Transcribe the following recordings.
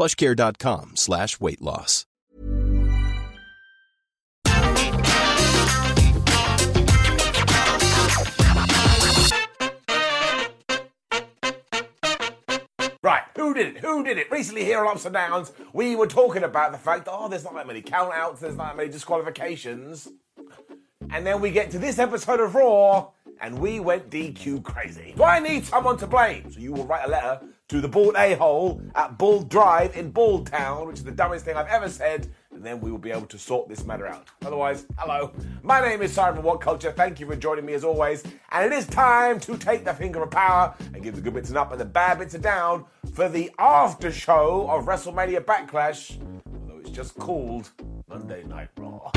plushcare.com slash weight loss. Right, who did it? Who did it? Recently here on Ups and Downs, we were talking about the fact, that, oh, there's not that many count-outs, there's not that many disqualifications. And then we get to this episode of Raw, and we went DQ crazy. Do I need someone to blame? So you will write a letter to the bald a-hole at Bald Drive in Bald Town, which is the dumbest thing I've ever said, and then we will be able to sort this matter out. Otherwise, hello. My name is Simon from What Culture. Thank you for joining me as always. And it is time to take the finger of power and give the good bits an up and the bad bits a down for the after show of WrestleMania Backlash, although it's just called Monday Night Raw.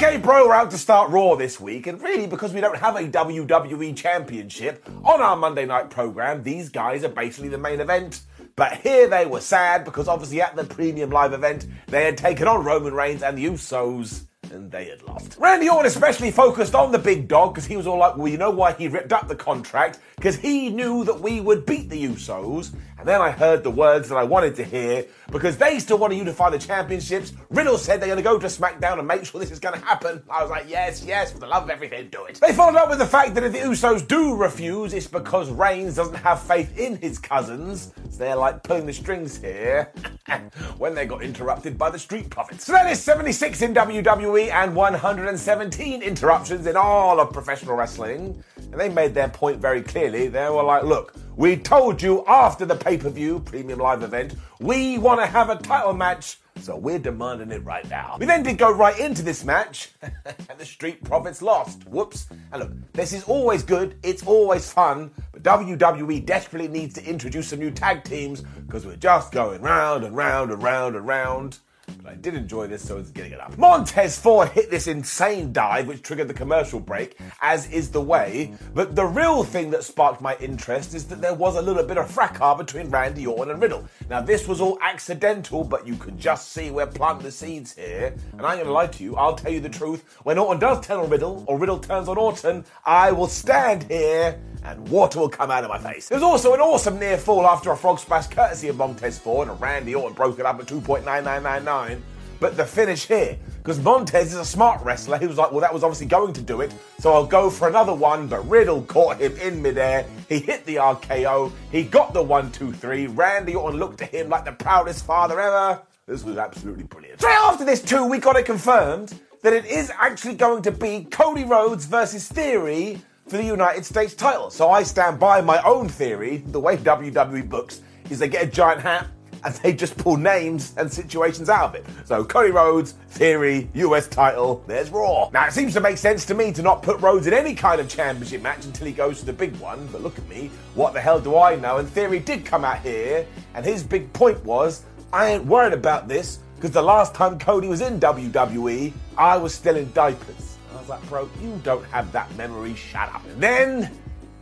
Okay, bro, we're out to start Raw this week, and really because we don't have a WWE Championship on our Monday night program, these guys are basically the main event. But here they were sad because obviously at the premium live event, they had taken on Roman Reigns and the Usos. And they had lost. Randy Orton especially focused on the big dog because he was all like, well, you know why he ripped up the contract? Because he knew that we would beat the Usos. And then I heard the words that I wanted to hear because they still want to unify the championships. Riddle said they're going to go to SmackDown and make sure this is going to happen. I was like, yes, yes, for the love of everything, do it. They followed up with the fact that if the Usos do refuse, it's because Reigns doesn't have faith in his cousins. So they're like pulling the strings here when they got interrupted by the Street Profits. So that is 76 in WWE and 117 interruptions in all of professional wrestling. And they made their point very clearly. They were like, look, we told you after the pay per view premium live event, we want to have a title match, so we're demanding it right now. We then did go right into this match, and the Street Profits lost. Whoops. And look, this is always good, it's always fun, but WWE desperately needs to introduce some new tag teams because we're just going round and round and round and round. But I did enjoy this, so it's getting it up. Montez Ford hit this insane dive, which triggered the commercial break, as is the way. But the real thing that sparked my interest is that there was a little bit of fracas between Randy Orton and Riddle. Now, this was all accidental, but you can just see we're planting the seeds here. And I'm going to lie to you, I'll tell you the truth. When Orton does turn on Riddle, or Riddle turns on Orton, I will stand here and water will come out of my face. There's also an awesome near fall after a frog splash courtesy of Montez Ford, and Randy Orton broke it up at 2.9999. But the finish here, because Montez is a smart wrestler, he was like, well, that was obviously going to do it, so I'll go for another one. But Riddle caught him in midair. He hit the RKO. He got the one, two, three. Randy Orton looked at him like the proudest father ever. This was absolutely brilliant. Straight after this, too, we got it confirmed that it is actually going to be Cody Rhodes versus Theory for the United States title. So I stand by my own theory. The way WWE books is they get a giant hat and they just pull names and situations out of it. So Cody Rhodes, Theory, US title, there's Raw. Now it seems to make sense to me to not put Rhodes in any kind of championship match until he goes to the big one, but look at me, what the hell do I know? And Theory did come out here, and his big point was, I ain't worried about this, because the last time Cody was in WWE, I was still in diapers. Was bro, you don't have that memory, shut up. And then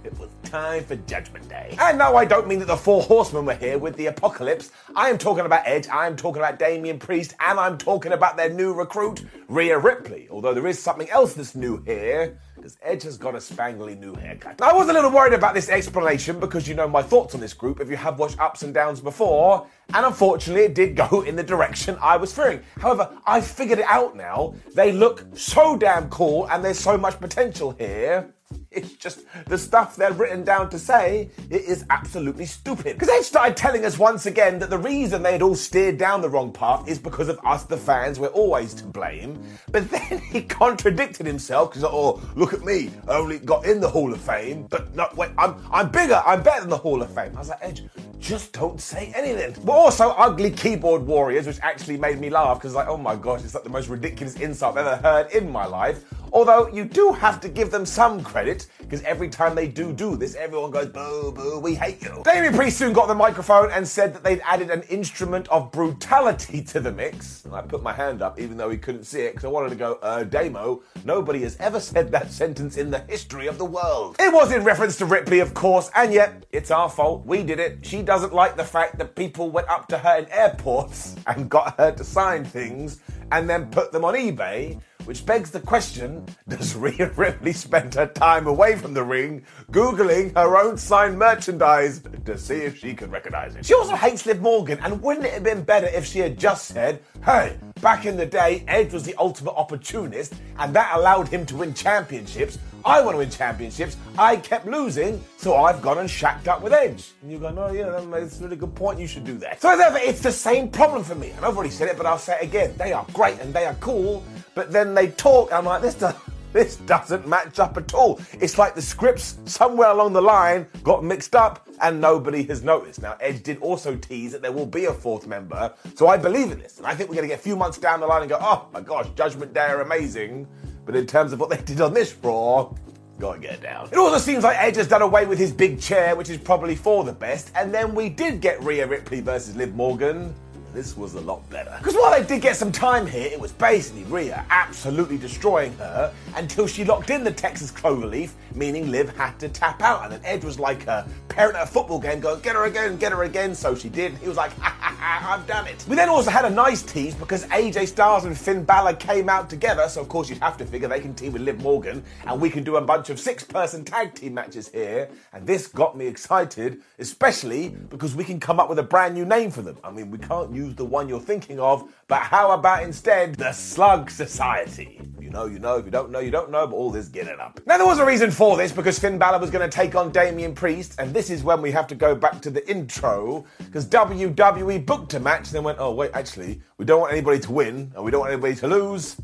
it was time for Judgment Day. And no, I don't mean that the four horsemen were here with the apocalypse. I am talking about Edge, I am talking about Damian Priest, and I'm talking about their new recruit, Rhea Ripley. Although there is something else that's new here, because Edge has got a spangly new haircut. I was a little worried about this explanation because you know my thoughts on this group if you have watched Ups and Downs before, and unfortunately it did go in the direction I was fearing. However, I figured it out now. They look so damn cool and there's so much potential here. It's just the stuff they're written down to say, it is absolutely stupid. Because they started telling us once again that the reason they had all steered down the wrong path is because of us, the fans, we're always to blame. But then he contradicted himself because, oh, look at me, I only got in the Hall of Fame, but no, wait, I'm, I'm bigger, I'm better than the Hall of Fame. I was like, Edge, just don't say anything. But also ugly keyboard warriors, which actually made me laugh because, like, oh my gosh, it's like the most ridiculous insult I've ever heard in my life. Although you do have to give them some credit, because every time they do do this, everyone goes, boo, boo, we hate you. Damian Priest soon got the microphone and said that they'd added an instrument of brutality to the mix. And I put my hand up, even though he couldn't see it, because I wanted to go, uh, Damo, nobody has ever said that sentence in the history of the world. It was in reference to Ripley, of course, and yet, it's our fault. We did it. She doesn't like the fact that people went up to her in airports and got her to sign things and then put them on eBay which begs the question Does Rhea Ripley spend her time away from the ring Googling her own signed merchandise to see if she can recognize it? She also hates Liv Morgan, and wouldn't it have been better if she had just said, Hey, back in the day, Edge was the ultimate opportunist, and that allowed him to win championships. I want to win championships. I kept losing, so I've gone and shacked up with Edge. And you go, no, yeah, that's a really good point. You should do that. So therefore, it's the same problem for me. And I've already said it, but I'll say it again. They are great and they are cool, but then they talk. I'm like, this does. This doesn't match up at all. It's like the scripts somewhere along the line got mixed up and nobody has noticed. Now, Edge did also tease that there will be a fourth member, so I believe in this. And I think we're going to get a few months down the line and go, oh my gosh, Judgment Day are amazing. But in terms of what they did on this Raw, Gotta get down. It also seems like Edge has done away with his big chair, which is probably for the best. And then we did get Rhea Ripley versus Liv Morgan this was a lot better. Because while they did get some time here, it was basically Rhea absolutely destroying her until she locked in the Texas Cloverleaf, meaning Liv had to tap out. And then Edge was like a parent at a football game going, get her again, get her again. So she did. He was like, ha ha ha, I've done it. We then also had a nice tease because AJ Styles and Finn Balor came out together. So of course you'd have to figure they can team with Liv Morgan and we can do a bunch of six person tag team matches here. And this got me excited, especially because we can come up with a brand new name for them. I mean, we can't use the one you're thinking of, but how about instead the Slug Society? You know, you know. If you don't know, you don't know, but all this getting up. Now, there was a reason for this because Finn Balor was going to take on Damian Priest, and this is when we have to go back to the intro because WWE booked a match, then went, oh, wait, actually, we don't want anybody to win, and we don't want anybody to lose.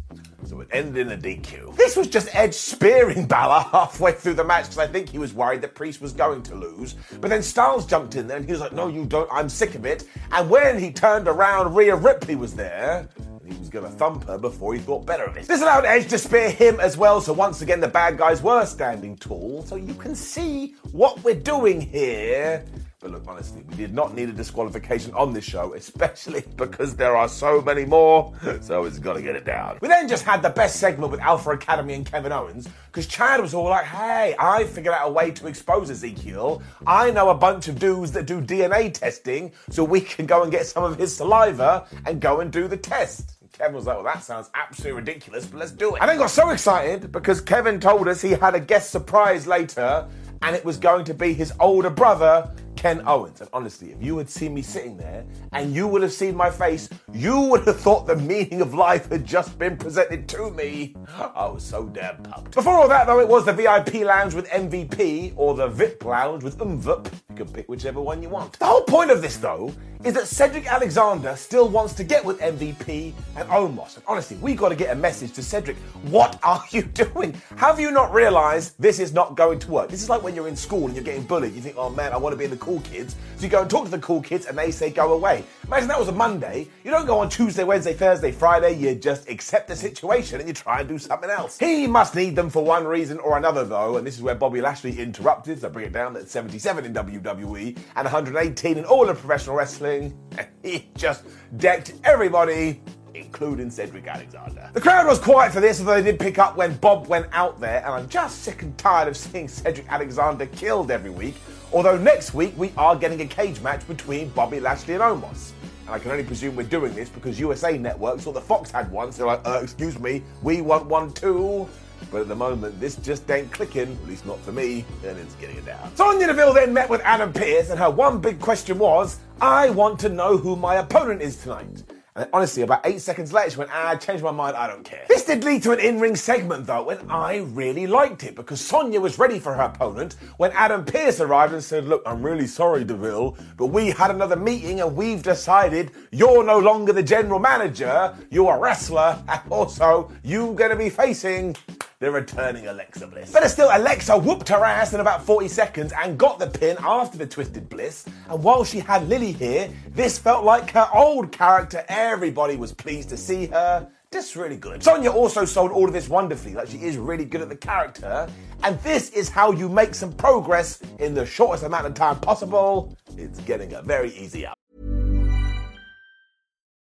So it ended in a DQ. This was just Edge spearing Balor halfway through the match because I think he was worried that Priest was going to lose. But then Styles jumped in there and he was like, No, you don't. I'm sick of it. And when he turned around, Rhea Ripley was there. And he was going to thump her before he thought better of it. This allowed Edge to spear him as well, so once again the bad guys were standing tall. So you can see what we're doing here. But look, honestly, we did not need a disqualification on this show, especially because there are so many more. So it's got to get it down. We then just had the best segment with Alpha Academy and Kevin Owens because Chad was all like, hey, I figured out a way to expose Ezekiel. I know a bunch of dudes that do DNA testing, so we can go and get some of his saliva and go and do the test. Kevin was like, well, that sounds absolutely ridiculous, but let's do it. I then got so excited because Kevin told us he had a guest surprise later and it was going to be his older brother, Ken Owens. And honestly, if you had seen me sitting there and you would have seen my face, you would have thought the meaning of life had just been presented to me. I was so damn pumped. Before all that, though, it was the VIP lounge with MVP or the VIP lounge with UMVIP. You can pick whichever one you want. The whole point of this, though, is that Cedric Alexander still wants to get with MVP and Omos. And honestly, we got to get a message to Cedric. What are you doing? Have you not realized this is not going to work? This is like when you're in school and you're getting bullied. You think, oh man, I want to be in the cool kids. So you go and talk to the cool kids and they say go away. Imagine that was a Monday. You don't go on Tuesday, Wednesday, Thursday, Friday. You just accept the situation and you try and do something else. He must need them for one reason or another, though. And this is where Bobby Lashley interrupted. So bring it down. That's 77 in WWE and 118 in all of professional wrestling. And he just decked everybody including Cedric Alexander. The crowd was quiet for this, although they did pick up when Bob went out there, and I'm just sick and tired of seeing Cedric Alexander killed every week. Although next week we are getting a cage match between Bobby Lashley and Omos. And I can only presume we're doing this because USA Network saw the Fox had one, so like, uh, excuse me, we want one too. But at the moment, this just ain't clicking, at least not for me, and it's getting it down. Sonya Deville then met with Adam Pearce, and her one big question was, I want to know who my opponent is tonight. And honestly, about eight seconds later, she went, ah, I changed my mind, I don't care. This did lead to an in ring segment, though, and I really liked it because Sonya was ready for her opponent when Adam Pearce arrived and said, Look, I'm really sorry, DeVille, but we had another meeting and we've decided you're no longer the general manager, you're a wrestler, and also you're going to be facing the returning Alexa Bliss. Better still, Alexa whooped her ass in about 40 seconds and got the pin after the Twisted Bliss. And while she had Lilly here, this felt like her old character. Everybody was pleased to see her. Just really good. Sonya also sold all of this wonderfully, like she is really good at the character. And this is how you make some progress in the shortest amount of time possible. It's getting a very easy out.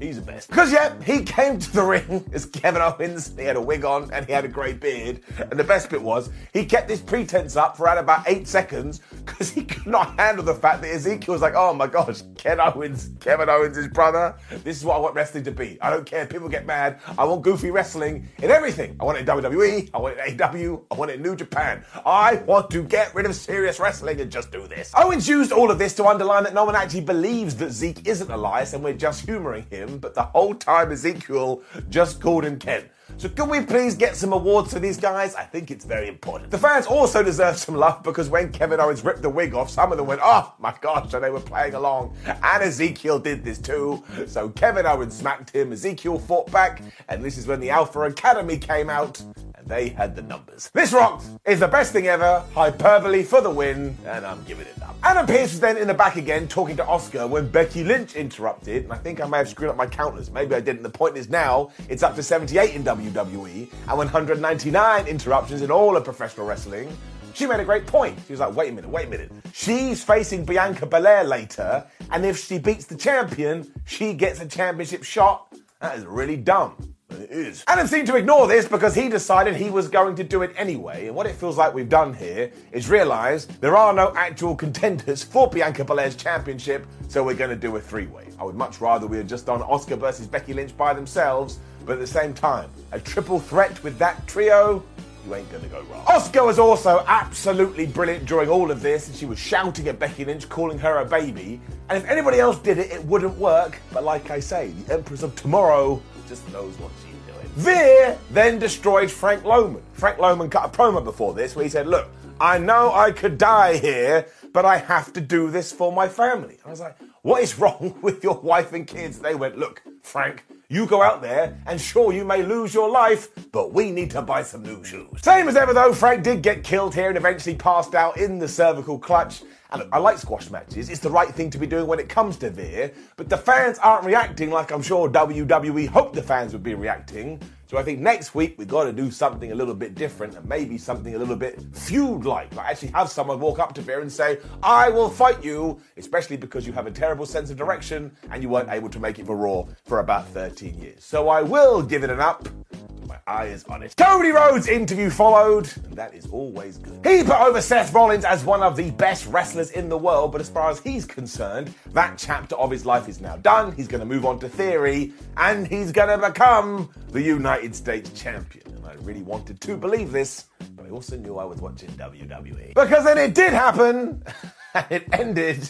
He's the best. Because, yeah, he came to the ring as Kevin Owens. He had a wig on and he had a grey beard. And the best bit was, he kept this pretense up for around about eight seconds because he could not handle the fact that Ezekiel was like, oh my gosh, Ken Owens, Kevin Owens' is brother. This is what I want wrestling to be. I don't care people get mad. I want goofy wrestling in everything. I want it in WWE. I want it in AW. I want it in New Japan. I want to get rid of serious wrestling and just do this. Owens used all of this to underline that no one actually believes that Zeke isn't Elias and we're just humouring him but the whole time Ezekiel just called him Ken. So can we please get some awards for these guys? I think it's very important. The fans also deserve some love because when Kevin Owens ripped the wig off, some of them went, oh my gosh, and they were playing along. And Ezekiel did this too. So Kevin Owens smacked him, Ezekiel fought back, and this is when the Alpha Academy came out they had the numbers. This rocked is the best thing ever, hyperbole for the win, and I'm giving it up. Adam Pearce was then in the back again talking to Asuka when Becky Lynch interrupted, and I think I may have screwed up my counters. Maybe I didn't. The point is now it's up to 78 in WWE and 199 interruptions in all of professional wrestling. She made a great point. She was like, wait a minute, wait a minute. She's facing Bianca Belair later, and if she beats the champion, she gets a championship shot. That is really dumb. It is. Adam seemed to ignore this because he decided he was going to do it anyway. And what it feels like we've done here is realise there are no actual contenders for Bianca Belair's championship, so we're going to do a three way. I would much rather we had just done Asuka versus Becky Lynch by themselves, but at the same time, a triple threat with that trio, you ain't gonna go wrong. Asuka was also absolutely brilliant during all of this, and she was shouting at Becky Lynch, calling her a baby. And if anybody else did it, it wouldn't work. But like I say, the Empress of Tomorrow just knows what doing. Veer then destroyed Frank Loman. Frank Loman cut a promo before this where he said, Look, I know I could die here, but I have to do this for my family. I was like, What is wrong with your wife and kids? They went, Look, Frank, you go out there and sure you may lose your life, but we need to buy some new shoes. Same as ever though, Frank did get killed here and eventually passed out in the cervical clutch. And look, I like squash matches. It's the right thing to be doing when it comes to Veer. But the fans aren't reacting like I'm sure WWE hoped the fans would be reacting So I think next week we got to do something a little bit different and maybe something a little bit feud-like. Like actually have someone walk up to Veer and say, "I will fight you," especially because you have a terrible sense of direction and you weren't able to make it for Raw for about 13 years. So I will give it an up. My eye is on it. Cody Rhodes' interview followed, and that is always good. He put over Seth Rollins as one of the best wrestlers in the world, but as far as he's concerned, that chapter of his life is now done. He's going to move on to Theory, and he's going to become the United States champion. And I really wanted to believe this, but I also knew I was watching WWE. Because then it did happen, and it ended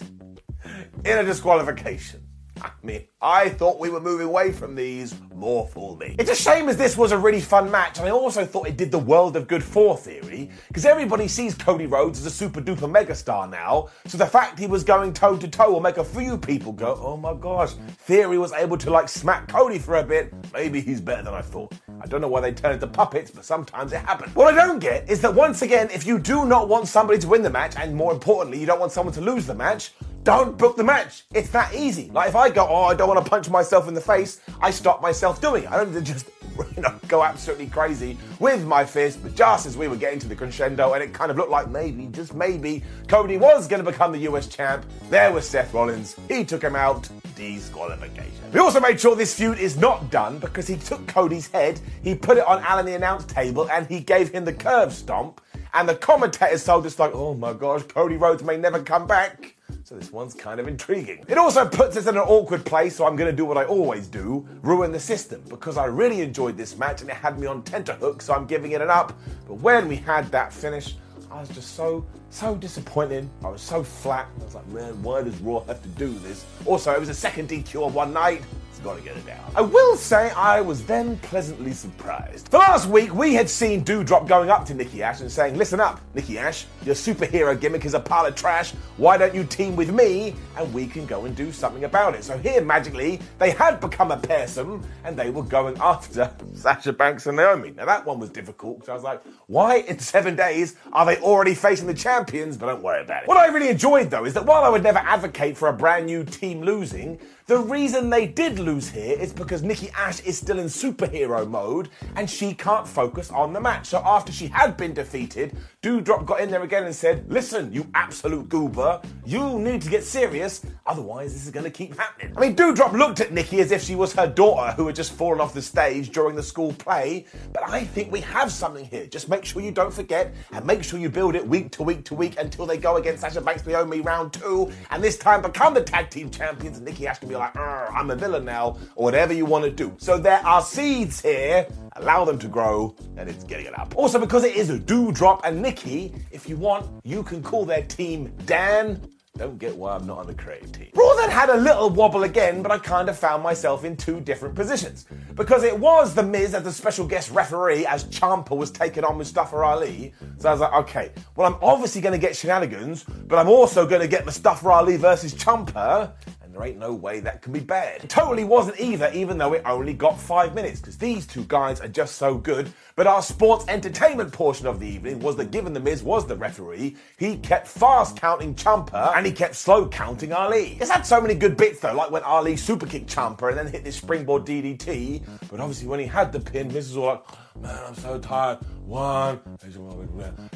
in a disqualification. I mean, I thought we were moving away from these. More fool me. It's a shame as this was a really fun match, and I also thought it did the world of good for Theory, because everybody sees Cody Rhodes as a super duper megastar now, so the fact he was going toe to toe will make a few people go, oh my gosh, Theory was able to like smack Cody for a bit. Maybe he's better than I thought. I don't know why they turn into puppets, but sometimes it happens. What I don't get is that once again, if you do not want somebody to win the match, and more importantly, you don't want someone to lose the match, don't book the match. It's that easy. Like if I go, oh, I don't want to punch myself in the face, I stop myself doing it. I don't just you know go absolutely crazy with my fist. But just as we were getting to the crescendo, and it kind of looked like maybe, just maybe, Cody was going to become the US champ. There was Seth Rollins. He took him out. Disqualification. We also made sure this feud is not done because he took Cody's head, he put it on Alan the announce table, and he gave him the Curb Stomp. And the commentators told us like, oh my gosh, Cody Rhodes may never come back. So this one's kind of intriguing. It also puts us in an awkward place, so I'm going to do what I always do ruin the system because I really enjoyed this match and it had me on tenterhooks, so I'm giving it an up. But when we had that finish, I was just so, so disappointed. I was so flat. I was like, man, why does Raw have to do this? Also, it was a second DQ on one night. It's got to get it down. I will say I was then pleasantly surprised. For last week, we had seen Doudrop going up to Nikki Ash and saying, listen up, Nikki Ash, your superhero gimmick is a pile of trash. Why don't you team with me and we can go and do something about it? So here, magically, they had become a pairsome and they were going after Sasha Banks and Naomi. Now that one was difficult because I was like, why in seven days are they already facing the champions? But don't worry about it. What I really enjoyed though is that while I would never advocate for a brand new team losing, the reason they did lose here is because Nikki Ash is still in superhero mode and she can't focus on the match. So after she had been defeated, Doudrop got in there again and said, Listen, you absolute goober, you need to get serious, otherwise this is going to keep happening. I mean, Doudrop looked at Nikki as if she was her daughter who had just fallen off the stage during the school play, but I think we have something here. Just make sure you don't forget and make sure you build it week to week to week until they go against Sasha Banks Naomi round two and this time become the tag team champions and Nikki Ash can be like, I'm a villain now, or whatever you want to do. So there are seeds here. Allow them to grow, and it's getting it up. Also, because it is a Doudrop and Nikki, if you want, you can call their team Dan. Don't get why I'm not on the creative team. Raw then had a little wobble again, but I kind of found myself in two different positions. Because it was The Miz as the special guest referee as Ciampa was taking on Mustafa Ali. So I was like, okay, well, I'm obviously going to get shenanigans, but I'm also going to get Mustafa Ali versus Ciampa. There ain't no way that can be bad. It totally wasn't either, even though it only got five minutes, because these two guys are just so good. But our sports entertainment portion of the evening was that given the Miz was the referee, he kept fast counting Ciampa and he kept slow counting Ali. It's had so many good bits though, like when Ali super kicked Ciampa and then hit this springboard DDT. But obviously when he had the pin, Miz was all like, man, I'm so tired. One,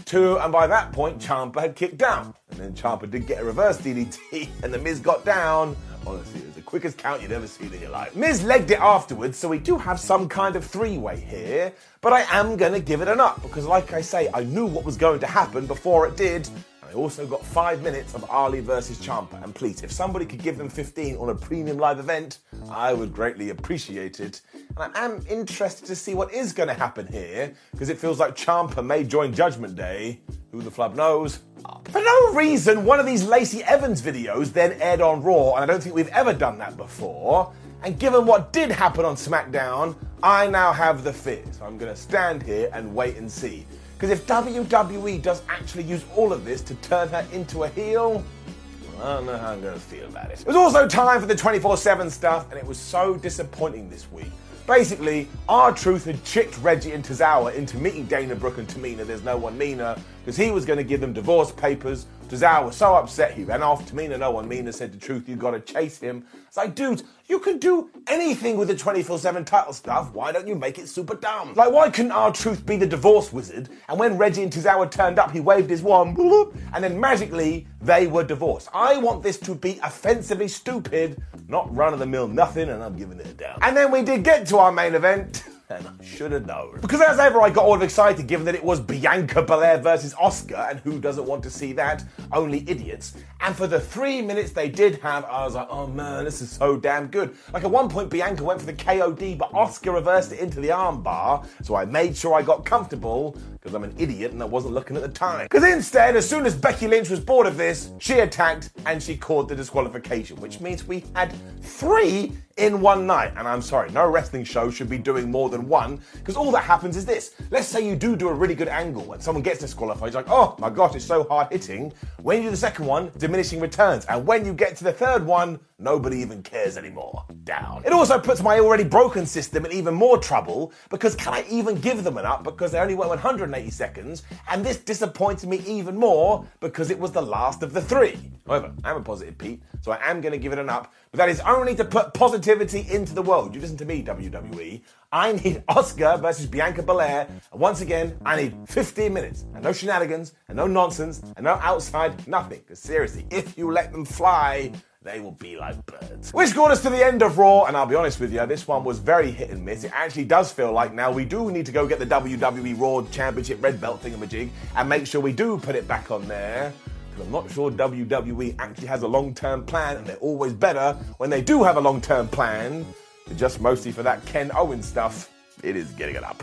two, and by that point, Ciampa had kicked down. And then Ciampa did get a reverse DDT, and the Miz got down. Honestly, it was the quickest count you'd ever seen in your life. Miz legged it afterwards, so we do have some kind of three way here. But I am going to give it an up because, like I say, I knew what was going to happen before it did. I also got five minutes of Ali versus Ciampa, And please, if somebody could give them 15 on a premium live event, I would greatly appreciate it. And I am interested to see what is going to happen here because it feels like Ciampa may join Judgment Day. Who the flub knows? For no reason, one of these Lacey Evans videos then aired on Raw, and I don't think we've ever done that before. And given what did happen on SmackDown, I now have the fear. So I'm going to stand here and wait and see. Because if WWE does actually use all of this to turn her into a heel, I don't know how I'm going to feel about it. It was also time for the 24 7 stuff, and it was so disappointing this week. Basically, R-Truth had tricked Reggie and Tozawa into meeting Dana Brooke and Tamina, there's no one meaner, because he was going to give them divorce papers Tozawa was so upset he ran off. Tamina no one Mina said the truth, you gotta chase him. It's like, dude, you can do anything with the 24-7 title stuff. Why don't you make it super dumb? Like, why couldn't R-Truth be the divorce wizard? And when Reggie and Tozawa turned up, he waved his wand, and then magically they were divorced. I want this to be offensively stupid, not run-of-the-mill nothing, and I'm giving it a down. And then we did get to our main event. Should have known. Because as ever, I got all excited given that it was Bianca Belair versus Asuka, and who doesn't want to see that? Only idiots. And for the three minutes they did have, I was like, oh man, this is so damn good. Like at one point, Bianca went for the KOD, but Asuka reversed it into the armbar, so I made sure I got comfortable because I'm an idiot and I wasn't looking at the time. Because instead, as soon as Becky Lynch was bored of this, she attacked and she called the disqualification, which means we had three in one night. And I'm sorry, no wrestling show should be doing more than one because all that happens is this. Let's say you do do a really good angle and someone gets disqualified. You're like, oh my gosh, it's so hard hitting. When you do the second one, diminishing returns. And when you get to the third one, nobody even cares anymore. Down. It also puts my already broken system in even more trouble because can I even give them an up because they only went 180 seconds? And this disappointed me even more because it was the last of the three. However, I'm a positive Pete, so I am going to give it an up, but that is only to put positivity into the world. You listen to me, WWE. I need Asuka versus Bianca Belair, and once again, I need 15 minutes, and no shenanigans, and no nonsense, and no outside, nothing. Because seriously, if you let them fly, they will be like birds. Which brought us to the end of Raw, and I'll be honest with you, this one was very hit and miss. It actually does feel like now we do need to go get the WWE Raw Championship red belt thingamajig and make sure we do put it back on there. Because I'm not sure WWE actually has a long term plan, and they're always better when they do have a long term plan. But just mostly for that Ken Owen stuff, it is getting it up.